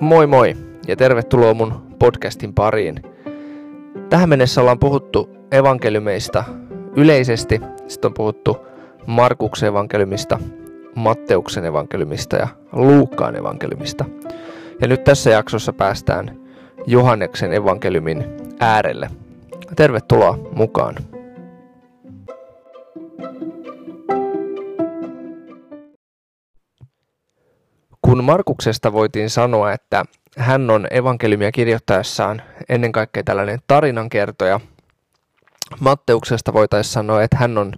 Moi moi ja tervetuloa mun podcastin pariin. Tähän mennessä ollaan puhuttu evankeliumeista yleisesti, sitten on puhuttu Markuksen evankeliumista, Matteuksen evankeliumista ja Luukkaan evankeliumista. Ja nyt tässä jaksossa päästään Johanneksen evankeliumin äärelle. Tervetuloa mukaan. Kun Markuksesta voitiin sanoa, että hän on evankeliumia kirjoittaessaan ennen kaikkea tällainen tarinankertoja, Matteuksesta voitaisiin sanoa, että hän on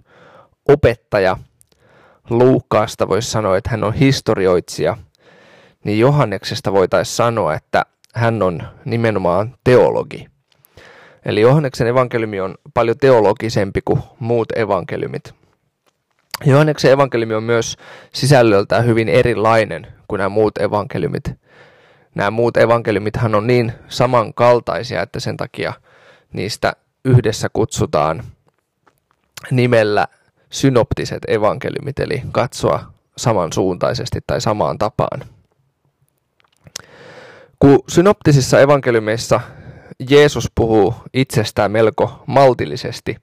opettaja, Luukkaasta voisi sanoa, että hän on historioitsija, niin Johanneksesta voitaisiin sanoa, että hän on nimenomaan teologi. Eli Johanneksen evankeliumi on paljon teologisempi kuin muut evankeliumit. Johanneksen evankeliumi on myös sisällöltään hyvin erilainen kuin nämä muut evankeliumit. Nämä muut evankeliumithan on niin samankaltaisia, että sen takia niistä yhdessä kutsutaan nimellä synoptiset evankeliumit, eli katsoa samansuuntaisesti tai samaan tapaan. Kun synoptisissa evankeliumeissa Jeesus puhuu itsestään melko maltillisesti,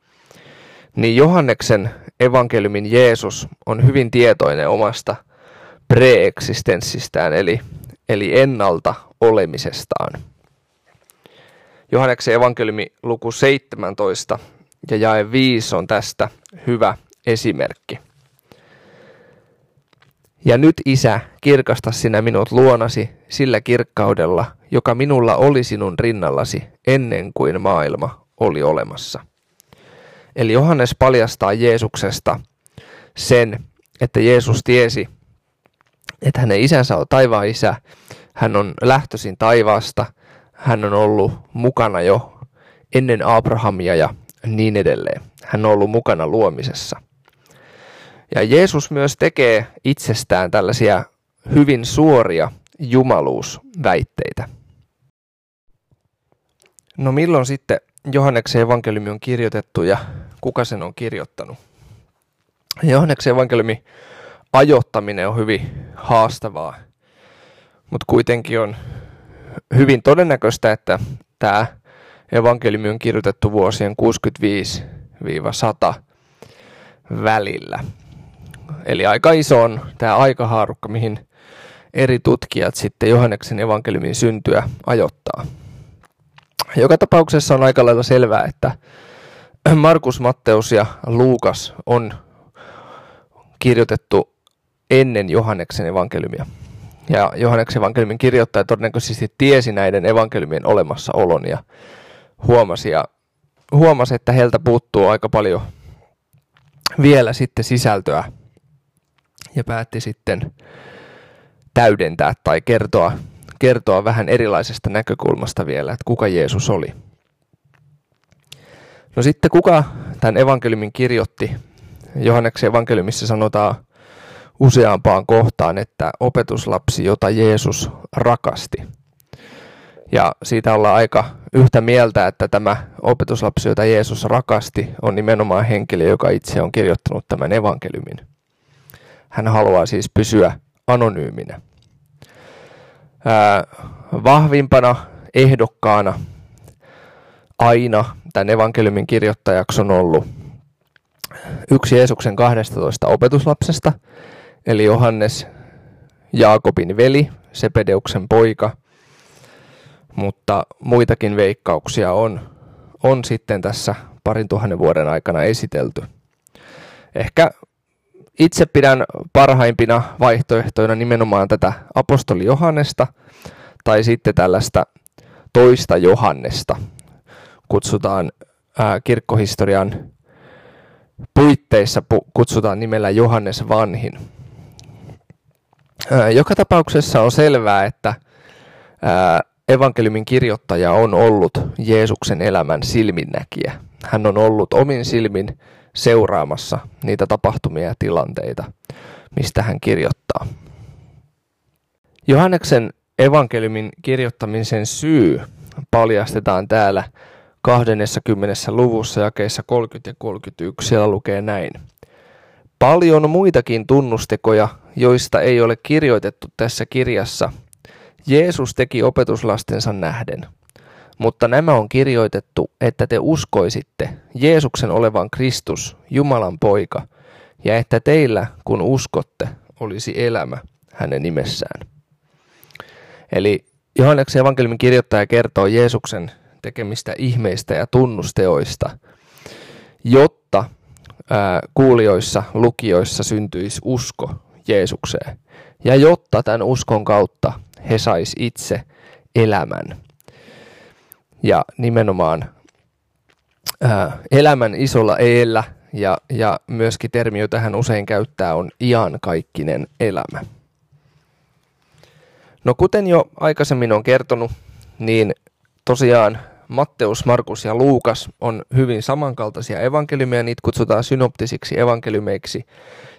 niin Johanneksen evankeliumin Jeesus on hyvin tietoinen omasta preeksistenssistään, eli, eli ennalta olemisestaan. Johanneksen evankeliumi luku 17 ja jae 5 on tästä hyvä esimerkki. Ja nyt, Isä, kirkasta sinä minut luonasi sillä kirkkaudella, joka minulla oli sinun rinnallasi ennen kuin maailma oli olemassa. Eli Johannes paljastaa Jeesuksesta sen, että Jeesus tiesi, että hänen isänsä on taivaan isä, hän on lähtöisin taivaasta, hän on ollut mukana jo ennen Abrahamia ja niin edelleen. Hän on ollut mukana luomisessa. Ja Jeesus myös tekee itsestään tällaisia hyvin suoria jumaluusväitteitä. No milloin sitten Johanneksen evankeliumi on kirjoitettu ja kuka sen on kirjoittanut? Johanneksen evankeliumi ajoittaminen on hyvin haastavaa, mutta kuitenkin on hyvin todennäköistä, että tämä evankeliumi on kirjoitettu vuosien 65-100 välillä. Eli aika iso on tämä aikahaarukka, mihin eri tutkijat sitten Johanneksen evankeliumin syntyä ajoittaa. Joka tapauksessa on aika lailla selvää, että Markus, Matteus ja Luukas on kirjoitettu ennen Johanneksen evankeliumia. Ja Johanneksen evankeliumin kirjoittaja todennäköisesti tiesi näiden evankeliumien olemassaolon ja huomasi, ja huomasi, että heiltä puuttuu aika paljon vielä sitten sisältöä ja päätti sitten täydentää tai kertoa, kertoa vähän erilaisesta näkökulmasta vielä, että kuka Jeesus oli. No sitten kuka tämän evankeliumin kirjoitti? Johanneksen evankeliumissa sanotaan useampaan kohtaan, että opetuslapsi, jota Jeesus rakasti. Ja siitä ollaan aika yhtä mieltä, että tämä opetuslapsi, jota Jeesus rakasti, on nimenomaan henkilö, joka itse on kirjoittanut tämän evankeliumin. Hän haluaa siis pysyä anonyyminä. Ää, vahvimpana ehdokkaana aina tämän evankeliumin kirjoittajaksi on ollut yksi Jeesuksen 12 opetuslapsesta, eli Johannes Jaakobin veli, Sepedeuksen poika, mutta muitakin veikkauksia on, on sitten tässä parin tuhannen vuoden aikana esitelty. Ehkä itse pidän parhaimpina vaihtoehtoina nimenomaan tätä apostoli Johannesta tai sitten tällaista toista Johannesta. Kutsutaan ää, kirkkohistorian puitteissa pu- kutsutaan nimellä Johannes Vanhin. Ää, joka tapauksessa on selvää, että ää, evankeliumin kirjoittaja on ollut Jeesuksen elämän silminnäkijä. Hän on ollut omin silmin seuraamassa niitä tapahtumia ja tilanteita, mistä hän kirjoittaa. Johanneksen evankeliumin kirjoittamisen syy paljastetaan täällä 20. luvussa jakeissa 30 ja 31. Siellä lukee näin. Paljon muitakin tunnustekoja, joista ei ole kirjoitettu tässä kirjassa, Jeesus teki opetuslastensa nähden. Mutta nämä on kirjoitettu, että te uskoisitte Jeesuksen olevan Kristus, Jumalan poika, ja että teillä, kun uskotte, olisi elämä hänen nimessään. Eli Johanneksen evankeliumin kirjoittaja kertoo Jeesuksen tekemistä ihmeistä ja tunnusteoista, jotta ää, kuulijoissa, lukijoissa syntyisi usko Jeesukseen. Ja jotta tämän uskon kautta he sais itse elämän. Ja nimenomaan ää, elämän isolla eellä ja, ja myöskin termi, jota hän usein käyttää, on iankaikkinen elämä. No kuten jo aikaisemmin on kertonut, niin tosiaan Matteus, Markus ja Luukas on hyvin samankaltaisia evankeliumeja, niitä kutsutaan synoptisiksi evankeliumeiksi,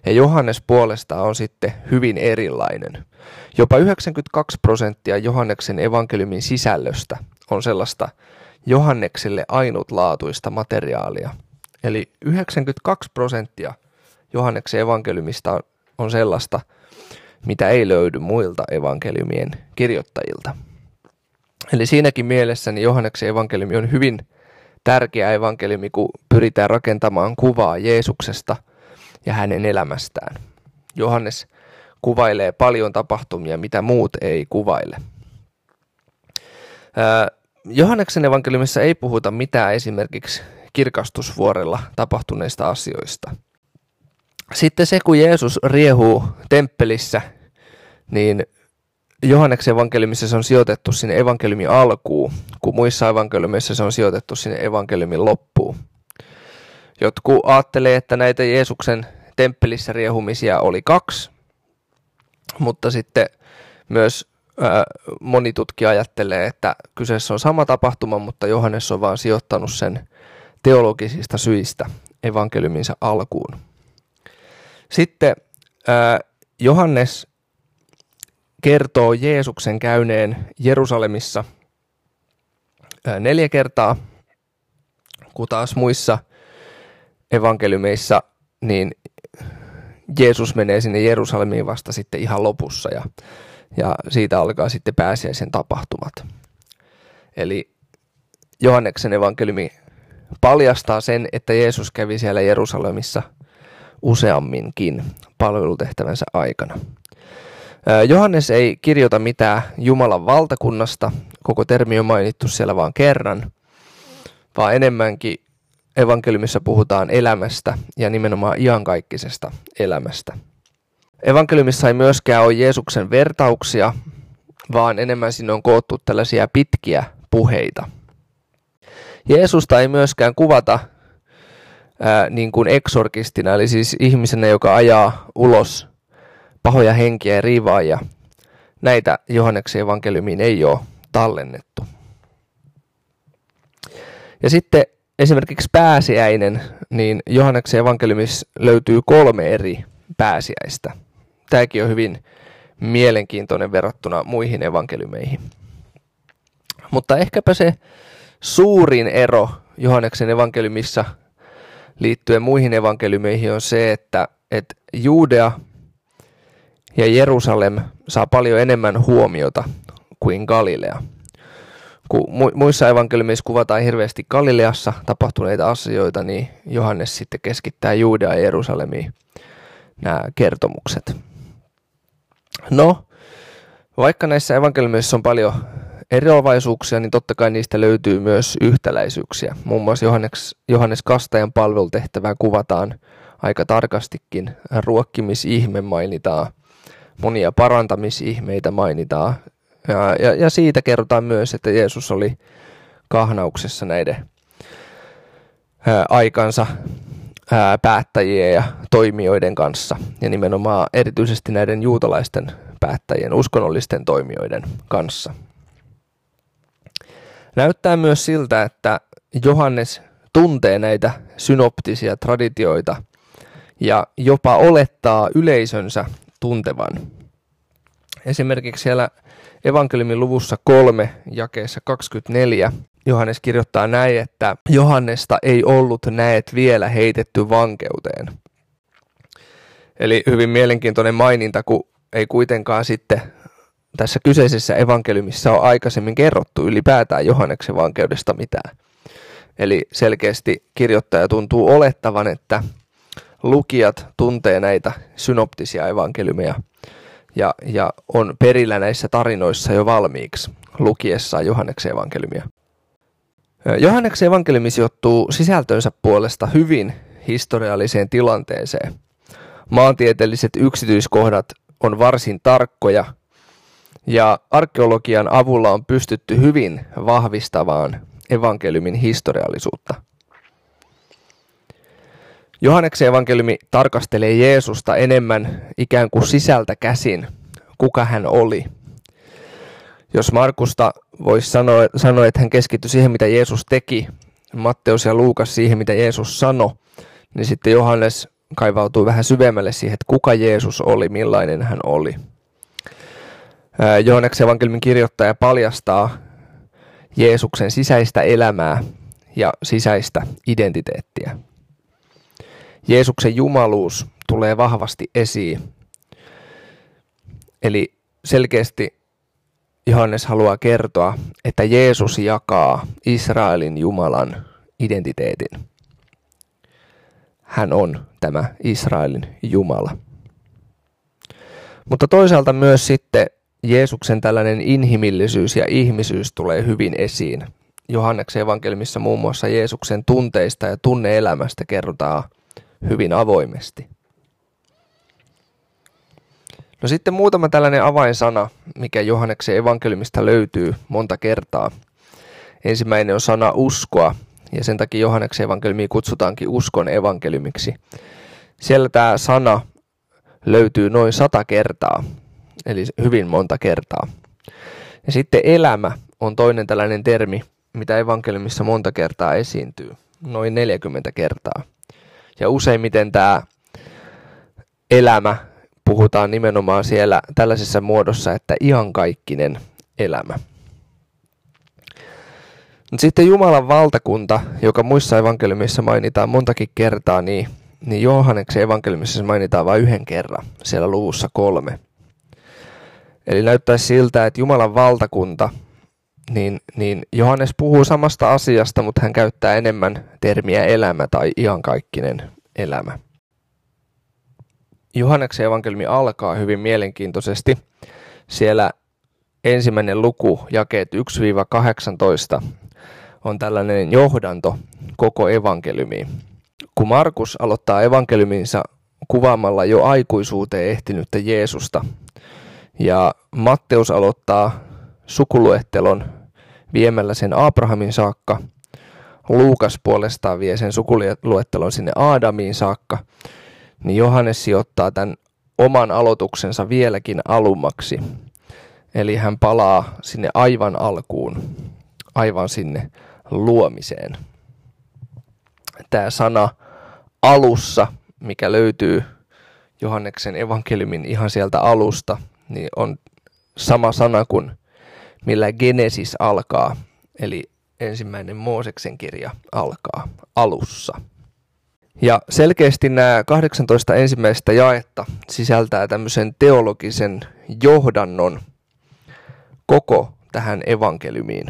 ja Johannes puolestaan on sitten hyvin erilainen. Jopa 92 prosenttia Johanneksen evankeliumin sisällöstä on sellaista Johannekselle ainutlaatuista materiaalia. Eli 92 prosenttia Johanneksen evankeliumista on sellaista, mitä ei löydy muilta evankeliumien kirjoittajilta. Eli siinäkin mielessä niin Johanneksen evankeliumi on hyvin tärkeä evankeliumi, kun pyritään rakentamaan kuvaa Jeesuksesta ja hänen elämästään. Johannes kuvailee paljon tapahtumia, mitä muut ei kuvaile. Johanneksen evankeliumissa ei puhuta mitään esimerkiksi kirkastusvuorella tapahtuneista asioista. Sitten se, kun Jeesus riehuu temppelissä, niin Johanneksen evankeliumissa se on sijoitettu sinne evankeliumin alkuun, kun muissa evankeliumissa se on sijoitettu sinne evankeliumin loppuun. Jotkut ajattelee, että näitä Jeesuksen temppelissä riehumisia oli kaksi, mutta sitten myös ää, moni tutkija ajattelee, että kyseessä on sama tapahtuma, mutta Johannes on vaan sijoittanut sen teologisista syistä evankeliuminsa alkuun. Sitten Johannes kertoo Jeesuksen käyneen Jerusalemissa neljä kertaa, kun taas muissa evankeliumeissa, niin Jeesus menee sinne Jerusalemiin vasta sitten ihan lopussa ja, ja siitä alkaa sitten pääsiäisen tapahtumat. Eli Johanneksen evankeliumi paljastaa sen, että Jeesus kävi siellä Jerusalemissa useamminkin palvelutehtävänsä aikana. Johannes ei kirjoita mitään Jumalan valtakunnasta, koko termi on mainittu siellä vain kerran, vaan enemmänkin evankeliumissa puhutaan elämästä ja nimenomaan iankaikkisesta elämästä. Evankeliumissa ei myöskään ole Jeesuksen vertauksia, vaan enemmän sinne on koottu tällaisia pitkiä puheita. Jeesusta ei myöskään kuvata ää, niin kuin eksorkistina, eli siis ihmisenä, joka ajaa ulos pahoja henkiä ja riivaajia. Näitä Johanneksen evankeliumiin ei ole tallennettu. Ja sitten esimerkiksi pääsiäinen, niin Johanneksen evankeliumissa löytyy kolme eri pääsiäistä. Tämäkin on hyvin mielenkiintoinen verrattuna muihin evankeliumeihin. Mutta ehkäpä se suurin ero Johanneksen evankeliumissa liittyen muihin evankeliumeihin on se, että, että Juudea ja Jerusalem saa paljon enemmän huomiota kuin Galilea. Kun muissa evankeliumissa kuvataan hirveästi Galileassa tapahtuneita asioita, niin Johannes sitten keskittää Juudea ja Jerusalemiin nämä kertomukset. No, vaikka näissä evankeliumissa on paljon eroavaisuuksia, niin totta kai niistä löytyy myös yhtäläisyyksiä. Muun muassa Johannes, Johannes Kastajan palvelutehtävää kuvataan aika tarkastikin. Ruokkimisihme mainitaan monia parantamisihmeitä mainitaan. Ja, ja, ja siitä kerrotaan myös, että Jeesus oli kahnauksessa näiden ää, aikansa ää, päättäjien ja toimijoiden kanssa, ja nimenomaan erityisesti näiden juutalaisten päättäjien, uskonnollisten toimijoiden kanssa. Näyttää myös siltä, että Johannes tuntee näitä synoptisia traditioita ja jopa olettaa yleisönsä tuntevan. Esimerkiksi siellä evankeliumin luvussa 3 jakeessa 24 Johannes kirjoittaa näin, että Johannesta ei ollut näet vielä heitetty vankeuteen. Eli hyvin mielenkiintoinen maininta, kun ei kuitenkaan sitten tässä kyseisessä evankeliumissa ole aikaisemmin kerrottu ylipäätään Johanneksen vankeudesta mitään. Eli selkeästi kirjoittaja tuntuu olettavan, että lukijat tuntee näitä synoptisia evankeliumeja ja, ja on perillä näissä tarinoissa jo valmiiksi lukiessaan Johanneksen evankeliumia. Johanneksen evankeliumi sijoittuu sisältönsä puolesta hyvin historialliseen tilanteeseen. Maantieteelliset yksityiskohdat on varsin tarkkoja ja arkeologian avulla on pystytty hyvin vahvistavaan evankeliumin historiallisuutta. Johanneksen evankeliumi tarkastelee Jeesusta enemmän ikään kuin sisältä käsin, kuka hän oli. Jos Markusta voisi sanoa, sanoa, että hän keskittyi siihen, mitä Jeesus teki, Matteus ja Luukas siihen, mitä Jeesus sanoi, niin sitten Johannes kaivautuu vähän syvemmälle siihen, että kuka Jeesus oli, millainen hän oli. Johanneksen evankeliumin kirjoittaja paljastaa Jeesuksen sisäistä elämää ja sisäistä identiteettiä. Jeesuksen jumaluus tulee vahvasti esiin. Eli selkeästi Johannes haluaa kertoa, että Jeesus jakaa Israelin Jumalan identiteetin. Hän on tämä Israelin Jumala. Mutta toisaalta myös sitten Jeesuksen tällainen inhimillisyys ja ihmisyys tulee hyvin esiin. Johanneksen evankelmissa muun muassa Jeesuksen tunteista ja tunneelämästä kerrotaan hyvin avoimesti. No sitten muutama tällainen avainsana, mikä Johanneksen evankeliumista löytyy monta kertaa. Ensimmäinen on sana uskoa, ja sen takia Johanneksen evankeliumia kutsutaankin uskon evankeliumiksi. Siellä tämä sana löytyy noin sata kertaa, eli hyvin monta kertaa. Ja sitten elämä on toinen tällainen termi, mitä evankeliumissa monta kertaa esiintyy, noin 40 kertaa. Ja useimmiten tämä elämä puhutaan nimenomaan siellä tällaisessa muodossa, että iankaikkinen elämä. Sitten Jumalan valtakunta, joka muissa evankeliumissa mainitaan montakin kertaa, niin, niin Johanneksen evankeliumissa se mainitaan vain yhden kerran, siellä luvussa kolme. Eli näyttäisi siltä, että Jumalan valtakunta, niin, niin Johannes puhuu samasta asiasta, mutta hän käyttää enemmän termiä elämä tai iankaikkinen elämä. Johanneksen evankeliumi alkaa hyvin mielenkiintoisesti. Siellä ensimmäinen luku, jakeet 1-18, on tällainen johdanto koko evankeliumiin. Kun Markus aloittaa evankeliuminsa kuvaamalla jo aikuisuuteen ehtinyttä Jeesusta, ja Matteus aloittaa sukuluettelon viemällä sen Abrahamin saakka, Luukas puolestaan vie sen sukuluettelon sinne Aadamiin saakka, niin Johannes sijoittaa tämän oman aloituksensa vieläkin alummaksi. Eli hän palaa sinne aivan alkuun, aivan sinne luomiseen. Tämä sana alussa, mikä löytyy Johanneksen evankeliumin ihan sieltä alusta, niin on sama sana kuin millä Genesis alkaa, eli ensimmäinen Mooseksen kirja alkaa alussa. Ja selkeästi nämä 18 ensimmäistä jaetta sisältää tämmöisen teologisen johdannon koko tähän evankeliumiin.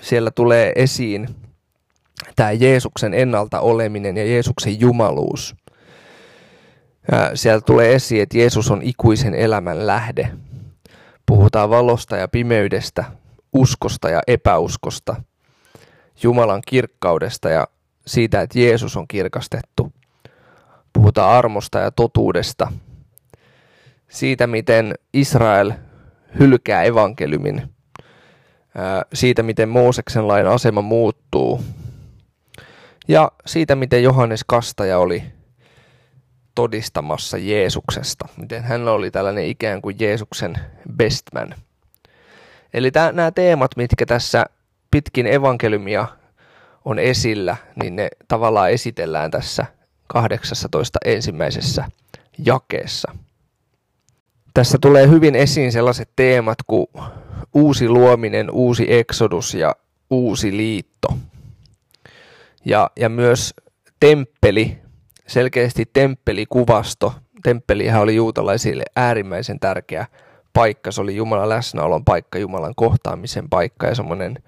Siellä tulee esiin tämä Jeesuksen ennalta oleminen ja Jeesuksen jumaluus. Siellä tulee esiin, että Jeesus on ikuisen elämän lähde. Puhutaan valosta ja pimeydestä, uskosta ja epäuskosta, Jumalan kirkkaudesta ja siitä, että Jeesus on kirkastettu. Puhutaan armosta ja totuudesta. Siitä, miten Israel hylkää evankeliumin. Siitä, miten Mooseksen lain asema muuttuu. Ja siitä, miten Johannes Kastaja oli todistamassa Jeesuksesta. Miten hän oli tällainen ikään kuin Jeesuksen bestman. Eli nämä teemat, mitkä tässä pitkin evankeliumia on esillä, niin ne tavallaan esitellään tässä 18 ensimmäisessä jakeessa. Tässä tulee hyvin esiin sellaiset teemat kuin uusi luominen, uusi eksodus ja uusi liitto. Ja, ja myös temppeli, selkeästi temppelikuvasto temppelihän oli juutalaisille äärimmäisen tärkeä paikka. Se oli Jumalan läsnäolon paikka, Jumalan kohtaamisen paikka ja semmoinen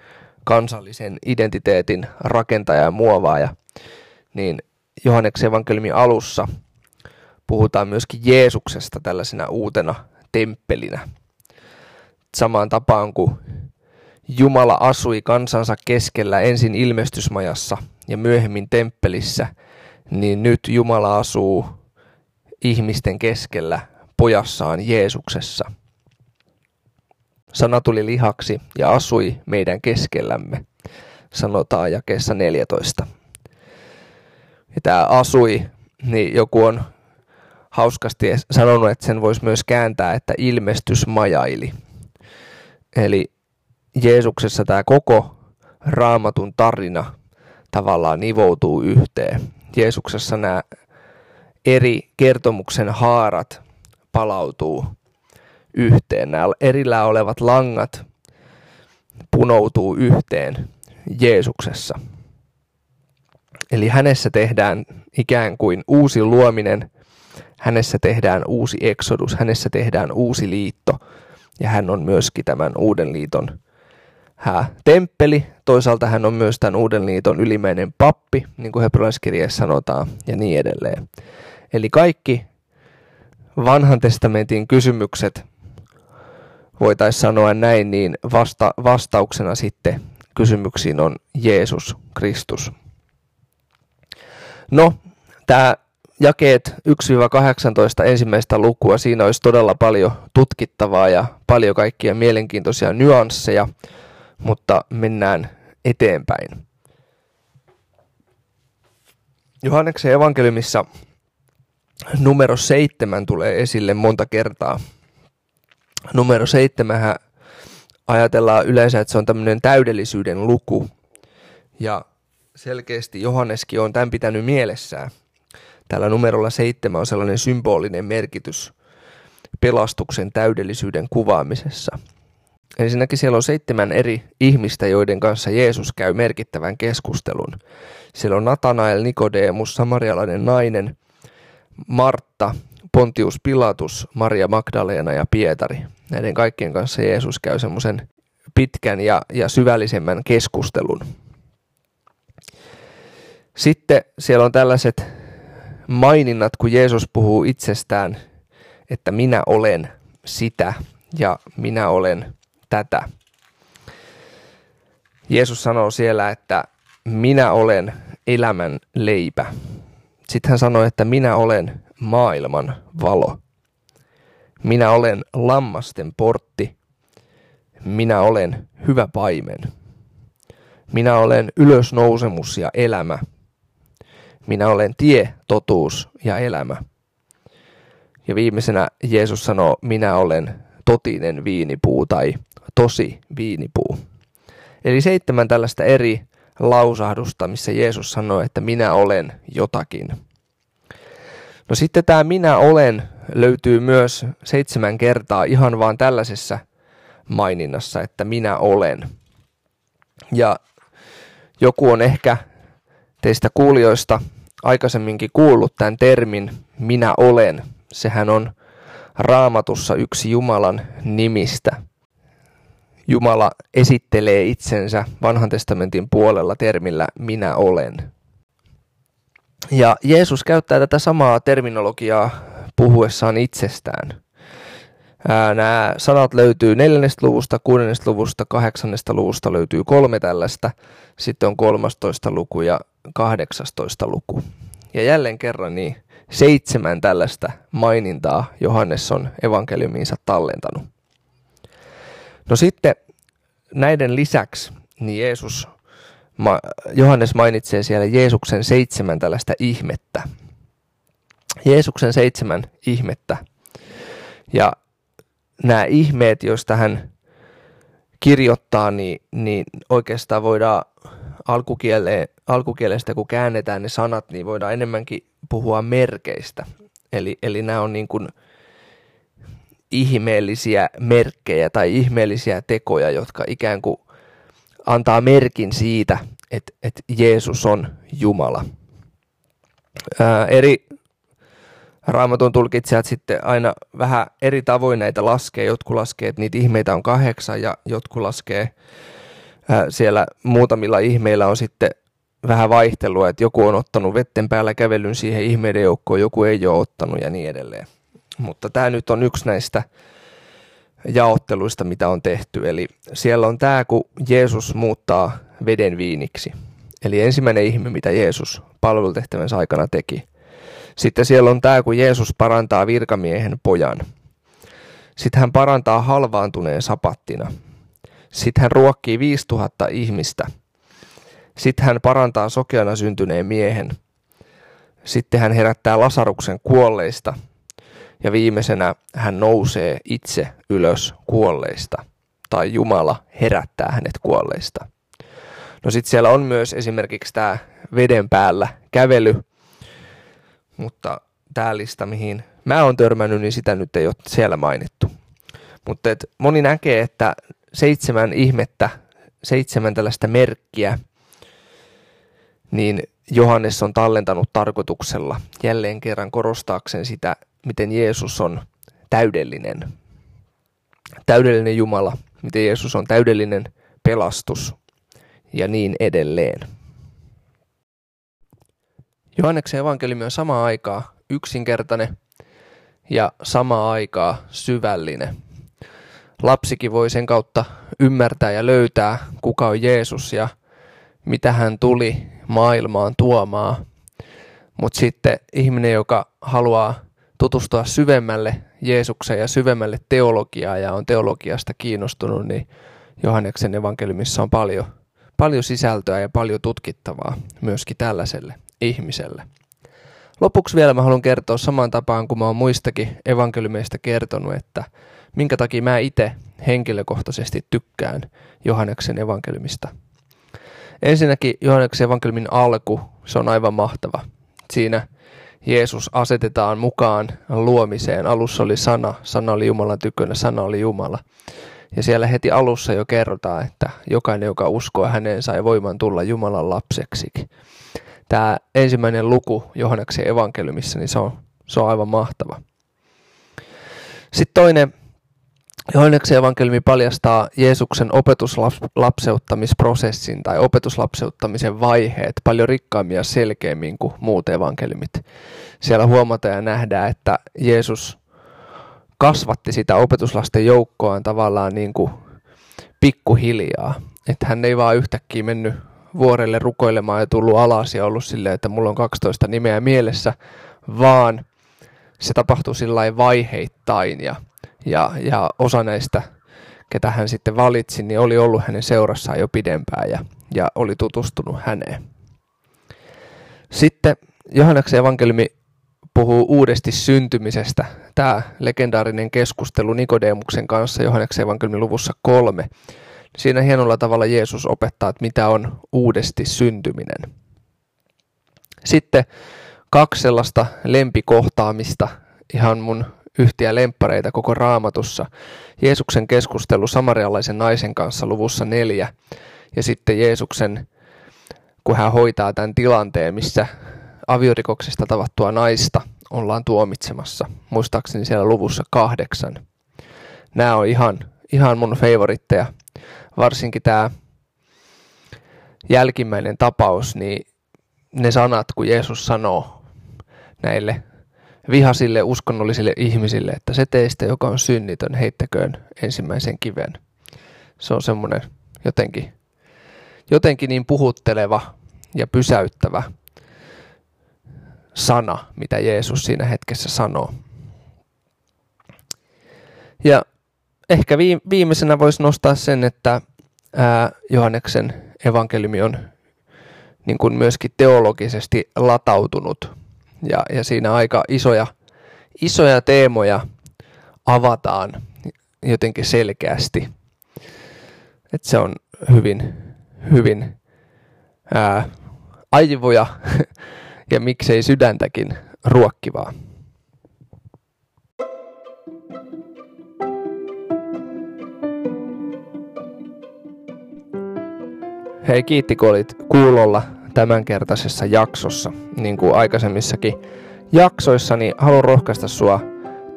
kansallisen identiteetin rakentaja ja muovaaja. Niin Johanneksen evankeliumin alussa puhutaan myöskin Jeesuksesta tällaisena uutena temppelinä. Samaan tapaan kuin Jumala asui kansansa keskellä ensin ilmestysmajassa ja myöhemmin temppelissä, niin nyt Jumala asuu ihmisten keskellä pojassaan Jeesuksessa. Sana tuli lihaksi ja asui meidän keskellämme, sanotaan jakeessa 14. Ja tämä asui, niin joku on hauskasti sanonut, että sen voisi myös kääntää, että ilmestys majaili. Eli Jeesuksessa tämä koko raamatun tarina tavallaan nivoutuu yhteen. Jeesuksessa nämä eri kertomuksen haarat palautuu yhteen. Nämä erillään olevat langat punoutuu yhteen Jeesuksessa. Eli hänessä tehdään ikään kuin uusi luominen, hänessä tehdään uusi eksodus, hänessä tehdään uusi liitto ja hän on myöskin tämän uuden liiton hää, temppeli, toisaalta hän on myös tämän uuden liiton ylimäinen pappi, niin kuin hebrealaiskirjeessä sanotaan, ja niin edelleen. Eli kaikki vanhan testamentin kysymykset, voitaisiin sanoa näin, niin vasta, vastauksena sitten kysymyksiin on Jeesus Kristus. No, tämä jakeet 1-18 ensimmäistä lukua, siinä olisi todella paljon tutkittavaa ja paljon kaikkia mielenkiintoisia nyansseja, mutta mennään eteenpäin. Johanneksen evankeliumissa numero seitsemän tulee esille monta kertaa. Numero seitsemän ajatellaan yleensä, että se on tämmöinen täydellisyyden luku. Ja selkeästi Johanneskin on tämän pitänyt mielessään. Tällä numerolla seitsemän on sellainen symbolinen merkitys pelastuksen täydellisyyden kuvaamisessa. Ensinnäkin siellä on seitsemän eri ihmistä, joiden kanssa Jeesus käy merkittävän keskustelun. Siellä on Natanael, Nikodemus, samarialainen nainen, Martta, Pontius Pilatus, Maria Magdalena ja Pietari. Näiden kaikkien kanssa Jeesus käy semmoisen pitkän ja, ja syvällisemmän keskustelun. Sitten siellä on tällaiset maininnat, kun Jeesus puhuu itsestään, että minä olen sitä ja minä olen tätä. Jeesus sanoo siellä, että minä olen elämän leipä. Sitten hän sanoi, että minä olen maailman valo. Minä olen lammasten portti. Minä olen hyvä paimen. Minä olen ylösnousemus ja elämä. Minä olen tie, totuus ja elämä. Ja viimeisenä Jeesus sanoo, minä olen totinen viinipuu tai tosi viinipuu. Eli seitsemän tällaista eri lausahdusta, missä Jeesus sanoi, että minä olen jotakin. No sitten tämä minä olen löytyy myös seitsemän kertaa ihan vaan tällaisessa maininnassa, että minä olen. Ja joku on ehkä teistä kuulijoista aikaisemminkin kuullut tämän termin minä olen. Sehän on raamatussa yksi Jumalan nimistä. Jumala esittelee itsensä vanhan testamentin puolella termillä minä olen. Ja Jeesus käyttää tätä samaa terminologiaa puhuessaan itsestään. Nämä sanat löytyy neljännestä luvusta, kuudennesta luvusta, kahdeksannesta luvusta löytyy kolme tällaista, sitten on 13 luku ja 18 luku. Ja jälleen kerran niin seitsemän tällaista mainintaa Johannes on evankeliumiinsa tallentanut. No sitten näiden lisäksi niin Jeesus, Johannes mainitsee siellä Jeesuksen seitsemän tällaista ihmettä. Jeesuksen seitsemän ihmettä. Ja nämä ihmeet, joista hän kirjoittaa, niin, niin oikeastaan voidaan alkukielestä, kun käännetään ne sanat, niin voidaan enemmänkin puhua merkeistä. Eli, eli nämä on niin kuin ihmeellisiä merkkejä tai ihmeellisiä tekoja, jotka ikään kuin antaa merkin siitä, että, että Jeesus on Jumala. Ää, eri Raamatun tulkitsijat sitten aina vähän eri tavoin näitä laskee. Jotkut laskee, että niitä ihmeitä on kahdeksan ja jotkut laskee ää, siellä muutamilla ihmeillä on sitten vähän vaihtelua, että joku on ottanut vetten päällä kävelyn siihen ihmeiden joukkoon, joku ei ole ottanut ja niin edelleen. Mutta tämä nyt on yksi näistä jaotteluista, mitä on tehty. Eli siellä on tämä, kun Jeesus muuttaa veden viiniksi. Eli ensimmäinen ihme, mitä Jeesus palvelutehtävänsä aikana teki. Sitten siellä on tämä, kun Jeesus parantaa virkamiehen pojan. Sitten hän parantaa halvaantuneen sapattina. Sitten hän ruokkii 5000 ihmistä. Sitten hän parantaa sokeana syntyneen miehen. Sitten hän herättää Lasaruksen kuolleista. Ja viimeisenä hän nousee itse ylös kuolleista. Tai Jumala herättää hänet kuolleista. No sitten siellä on myös esimerkiksi tämä veden päällä kävely, mutta tämä lista, mihin mä oon törmännyt, niin sitä nyt ei ole siellä mainittu. Mutta moni näkee, että seitsemän ihmettä, seitsemän tällaista merkkiä, niin Johannes on tallentanut tarkoituksella jälleen kerran korostaakseen sitä, miten Jeesus on täydellinen. Täydellinen Jumala, miten Jeesus on täydellinen pelastus ja niin edelleen. Johanneksen evankeliumi on samaan aikaa yksinkertainen ja samaan aikaa syvällinen. Lapsikin voi sen kautta ymmärtää ja löytää, kuka on Jeesus ja mitä hän tuli maailmaan tuomaan. Mutta sitten ihminen, joka haluaa tutustua syvemmälle Jeesukseen ja syvemmälle teologiaa ja on teologiasta kiinnostunut, niin Johanneksen evankeliumissa on paljon, paljon sisältöä ja paljon tutkittavaa myöskin tällaiselle ihmiselle. Lopuksi vielä mä haluan kertoa saman tapaan kuin mä oon muistakin evankeliumeista kertonut, että minkä takia mä itse henkilökohtaisesti tykkään Johanneksen evankeliumista. Ensinnäkin Johanneksen evankeliumin alku, se on aivan mahtava. Siinä Jeesus asetetaan mukaan luomiseen. Alussa oli sana, sana oli Jumalan tykönä, sana oli Jumala. Ja siellä heti alussa jo kerrotaan, että jokainen, joka uskoo häneen, sai voiman tulla Jumalan lapseksi tämä ensimmäinen luku Johanneksen evankeliumissa, niin se on, se on aivan mahtava. Sitten toinen, Johanneksen evankeliumi paljastaa Jeesuksen opetuslapseuttamisprosessin tai opetuslapseuttamisen vaiheet paljon rikkaammin ja selkeämmin kuin muut evankeliumit. Siellä huomataan ja nähdään, että Jeesus kasvatti sitä opetuslasten joukkoaan tavallaan niin kuin pikkuhiljaa. Että hän ei vaan yhtäkkiä mennyt vuorelle rukoilemaan ja tullut alas ja ollut silleen, että mulla on 12 nimeä mielessä, vaan se tapahtui sillä vaiheittain ja, ja, ja osa näistä, ketä hän sitten valitsi, niin oli ollut hänen seurassaan jo pidempään ja, ja oli tutustunut häneen. Sitten Johanneksen evankeliumi puhuu uudesti syntymisestä. Tämä legendaarinen keskustelu Nikodemuksen kanssa Johanneksen evankeliumin luvussa kolme Siinä hienolla tavalla Jeesus opettaa, että mitä on uudesti syntyminen. Sitten kaksi sellaista lempikohtaamista, ihan mun yhtiä lemppareita koko raamatussa. Jeesuksen keskustelu samarialaisen naisen kanssa luvussa neljä ja sitten Jeesuksen, kun hän hoitaa tämän tilanteen, missä aviorikoksesta tavattua naista ollaan tuomitsemassa. Muistaakseni siellä luvussa kahdeksan. Nämä on ihan, ihan mun favoritteja varsinkin tämä jälkimmäinen tapaus, niin ne sanat, kun Jeesus sanoo näille vihasille uskonnollisille ihmisille, että se teistä, joka on synnitön, heittäköön ensimmäisen kiven. Se on semmoinen jotenkin, jotenkin niin puhutteleva ja pysäyttävä sana, mitä Jeesus siinä hetkessä sanoo. Ja ehkä viimeisenä voisi nostaa sen, että Johanneksen evankeliumi on niin kuin myöskin teologisesti latautunut ja, ja siinä aika isoja, isoja teemoja avataan jotenkin selkeästi. Et se on hyvin, hyvin ää, aivoja ja miksei sydäntäkin ruokkivaa. Hei, kiitti kun olit kuulolla tämänkertaisessa jaksossa. Niin kuin aikaisemmissakin jaksoissani haluan rohkaista sua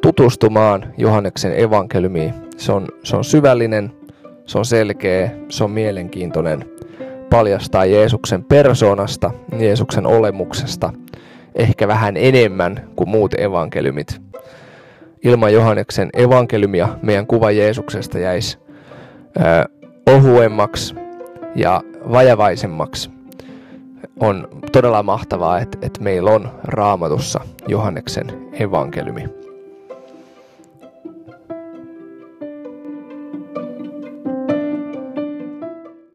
tutustumaan Johanneksen evankeliumiin. Se on, se on syvällinen, se on selkeä, se on mielenkiintoinen, paljastaa Jeesuksen persoonasta, Jeesuksen olemuksesta, ehkä vähän enemmän kuin muut evankeliumit. Ilman Johanneksen evankeliumia meidän kuva Jeesuksesta jäisi ö, ohuemmaksi ja vajavaisemmaksi. On todella mahtavaa, että, että meillä on raamatussa Johanneksen evankeliumi.